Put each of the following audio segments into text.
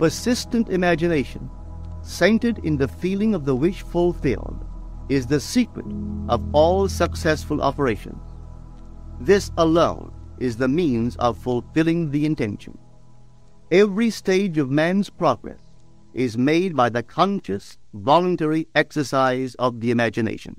Persistent imagination, centered in the feeling of the wish fulfilled, is the secret of all successful operations. This alone is the means of fulfilling the intention. Every stage of man's progress is made by the conscious, voluntary exercise of the imagination.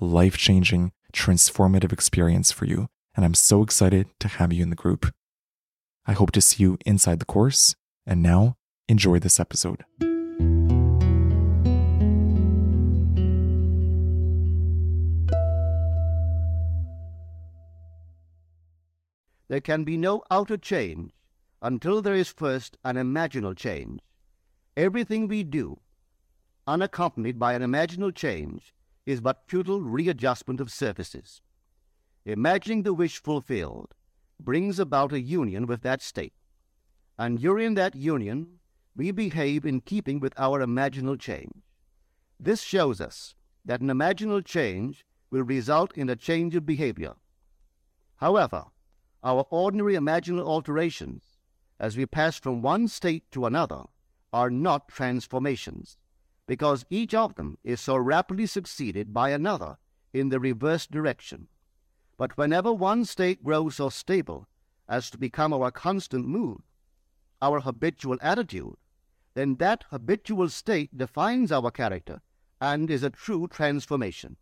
life changing, transformative experience for you. And I'm so excited to have you in the group. I hope to see you inside the course. And now, enjoy this episode. There can be no outer change until there is first an imaginal change. Everything we do, unaccompanied by an imaginal change, is but futile readjustment of surfaces. Imagining the wish fulfilled brings about a union with that state, and during that union we behave in keeping with our imaginal change. This shows us that an imaginal change will result in a change of behavior. However, our ordinary imaginal alterations, as we pass from one state to another, are not transformations because each of them is so rapidly succeeded by another in the reverse direction. But whenever one state grows so stable as to become our constant mood, our habitual attitude, then that habitual state defines our character and is a true transformation.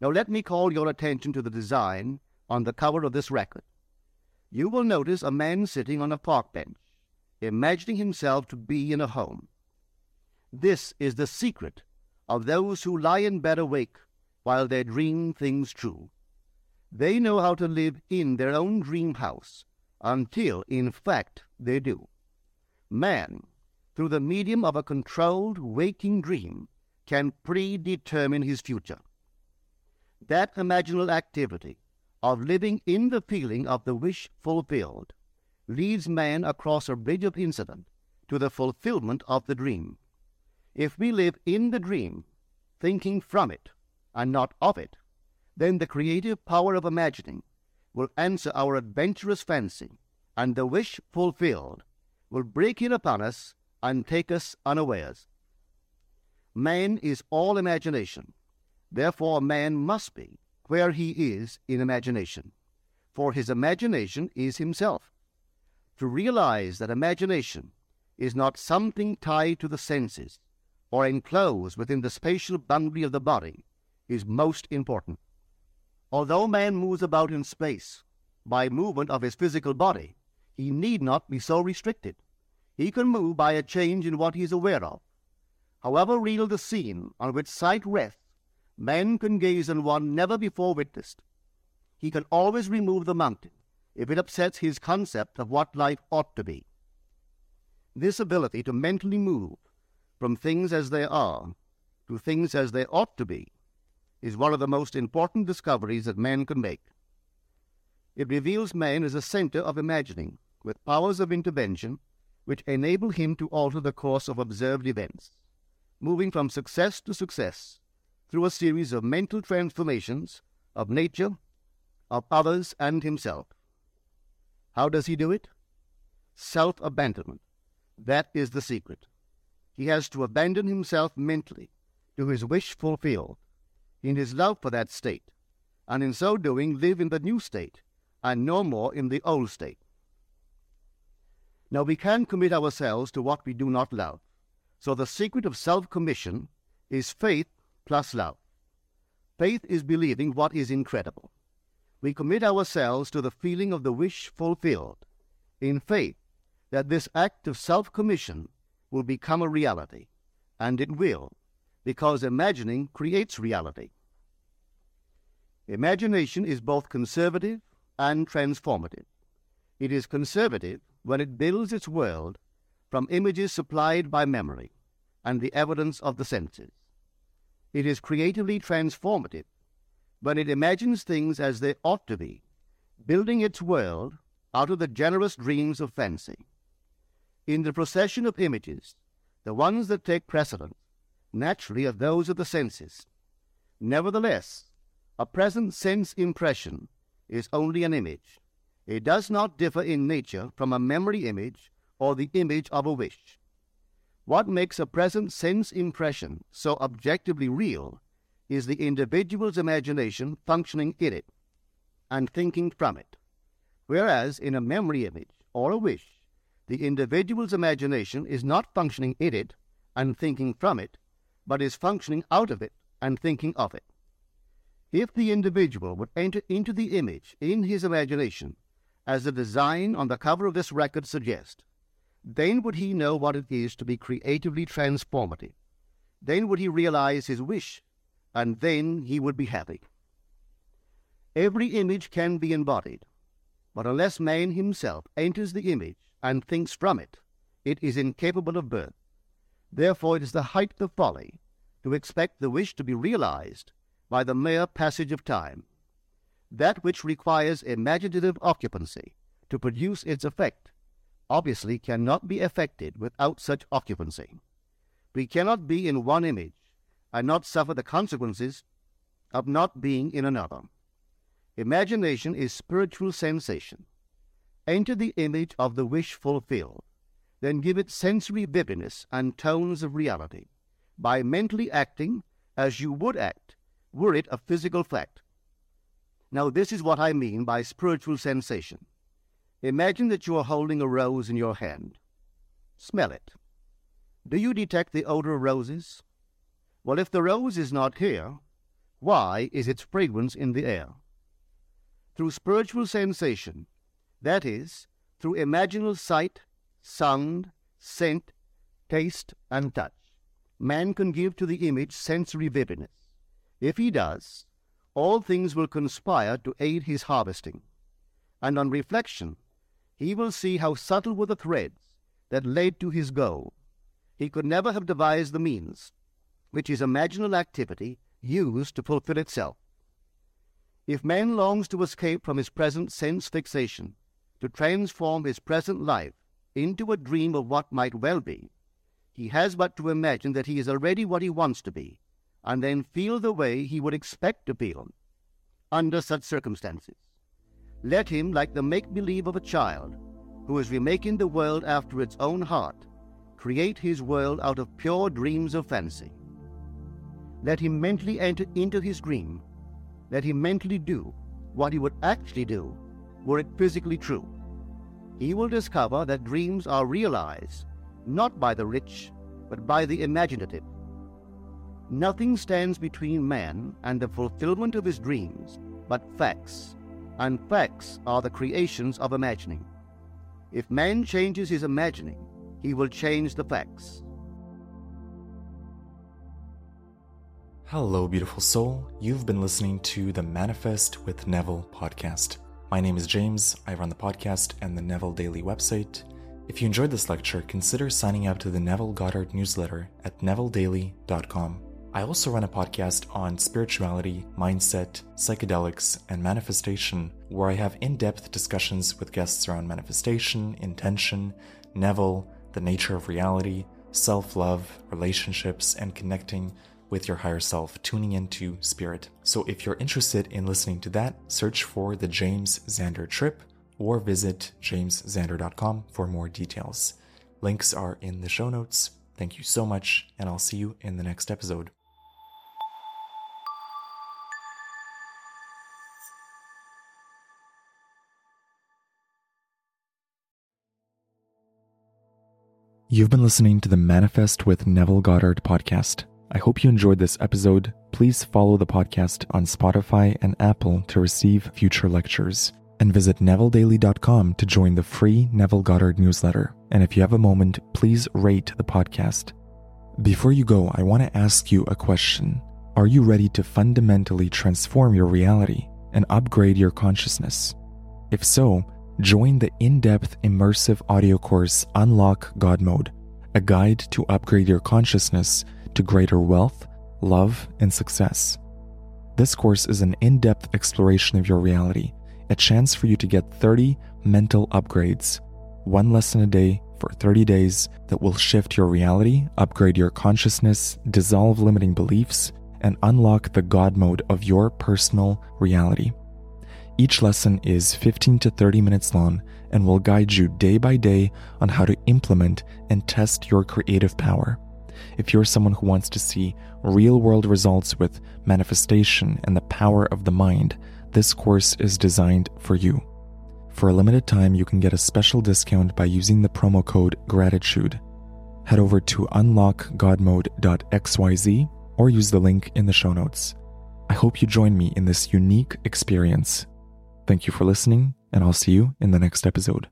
Now let me call your attention to the design on the cover of this record. You will notice a man sitting on a park bench, imagining himself to be in a home. This is the secret of those who lie in bed awake while they dream things true. They know how to live in their own dream house until, in fact, they do. Man, through the medium of a controlled waking dream, can predetermine his future. That imaginal activity of living in the feeling of the wish fulfilled leads man across a bridge of incident to the fulfillment of the dream. If we live in the dream, thinking from it and not of it, then the creative power of imagining will answer our adventurous fancy, and the wish fulfilled will break in upon us and take us unawares. Man is all imagination. Therefore, man must be where he is in imagination, for his imagination is himself. To realize that imagination is not something tied to the senses, or enclosed within the spatial boundary of the body is most important. Although man moves about in space by movement of his physical body, he need not be so restricted. He can move by a change in what he is aware of. However real the scene on which sight rests, man can gaze on one never before witnessed. He can always remove the mountain if it upsets his concept of what life ought to be. This ability to mentally move from things as they are to things as they ought to be is one of the most important discoveries that man can make. It reveals man as a center of imagining with powers of intervention which enable him to alter the course of observed events. moving from success to success through a series of mental transformations of nature, of others, and himself. How does he do it? Self abandonment. That is the secret. He has to abandon himself mentally to his wish fulfilled, in his love for that state, and in so doing live in the new state, and no more in the old state. Now we can commit ourselves to what we do not love. So the secret of self commission is faith plus love. Faith is believing what is incredible. We commit ourselves to the feeling of the wish fulfilled, in faith that this act of self commission will become a reality. And it will, because imagining creates reality. Imagination is both conservative and transformative. It is conservative when it builds its world from images supplied by memory and the evidence of the senses. It is creatively transformative when it imagines things as they ought to be, building its world out of the generous dreams of fancy. In the procession of images, the ones that take precedence naturally are those of the senses. Nevertheless, a present sense impression is only an image. It does not differ in nature from a memory image or the image of a wish. What makes a present sense impression so objectively real is the individual's imagination functioning in it and thinking from it, whereas in a memory image or a wish, the individual's imagination is not functioning in it and thinking from it, but is functioning out of it and thinking of it. If the individual would enter into the image in his imagination, as the design on the cover of this record suggests, then would he know what it is to be creatively transformative. Then would he realize his wish, and then he would be happy. Every image can be embodied, but unless man himself enters the image and thinks from it, it is incapable of birth. Therefore, it is the height of folly to expect the wish to be realized by the mere passage of time. That which requires imaginative occupancy to produce its effect obviously cannot be effected without such occupancy. We cannot be in one image and not suffer the consequences of not being in another. Imagination is spiritual sensation. Enter the image of the wish fulfilled, then give it sensory vividness and tones of reality by mentally acting as you would act were it a physical fact. Now, this is what I mean by spiritual sensation. Imagine that you are holding a rose in your hand. Smell it. Do you detect the odor of roses? Well, if the rose is not here, why is its fragrance in the air? Through spiritual sensation, that is, through imaginal sight, sound, scent, taste, and touch, man can give to the image sensory vividness. If he does, all things will conspire to aid his harvesting. And on reflection, he will see how subtle were the threads that led to his goal. He could never have devised the means which his imaginal activity used to fulfill itself. If man longs to escape from his present sense fixation, to transform his present life into a dream of what might well be, he has but to imagine that he is already what he wants to be, and then feel the way he would expect to feel under such circumstances. Let him, like the make believe of a child who is remaking the world after its own heart, create his world out of pure dreams of fancy. Let him mentally enter into his dream. Let him mentally do what he would actually do were it physically true. He will discover that dreams are realized not by the rich, but by the imaginative. Nothing stands between man and the fulfillment of his dreams but facts and facts are the creations of imagining. If man changes his imagining, he will change the facts. Hello, beautiful soul. You've been listening to the Manifest with Neville podcast. My name is James. I run the podcast and the Neville Daily website. If you enjoyed this lecture, consider signing up to the Neville Goddard newsletter at nevilledaily.com. I also run a podcast on spirituality, mindset, psychedelics, and manifestation, where I have in depth discussions with guests around manifestation, intention, Neville, the nature of reality, self love, relationships, and connecting with your higher self, tuning into spirit. So if you're interested in listening to that, search for the James Xander trip or visit jamesxander.com for more details. Links are in the show notes. Thank you so much, and I'll see you in the next episode. You've been listening to the Manifest with Neville Goddard podcast. I hope you enjoyed this episode. Please follow the podcast on Spotify and Apple to receive future lectures. And visit NevilleDaily.com to join the free Neville Goddard newsletter. And if you have a moment, please rate the podcast. Before you go, I want to ask you a question. Are you ready to fundamentally transform your reality and upgrade your consciousness? If so, join the in depth immersive audio course Unlock God Mode, a guide to upgrade your consciousness to greater wealth, love, and success. This course is an in depth exploration of your reality, a chance for you to get 30 mental upgrades, one lesson a day for 30 days that will shift your reality, upgrade your consciousness, dissolve limiting beliefs, and unlock the God mode of your personal reality. Each lesson is 15 to 30 minutes long and will guide you day by day on how to implement and test your creative power. If you're someone who wants to see real world results with manifestation and the power of the mind, this course is designed for you. For a limited time, you can get a special discount by using the promo code GRATITUDE. Head over to unlockgodmode.xyz or use the link in the show notes. I hope you join me in this unique experience Thank you for listening, and I'll see you in the next episode.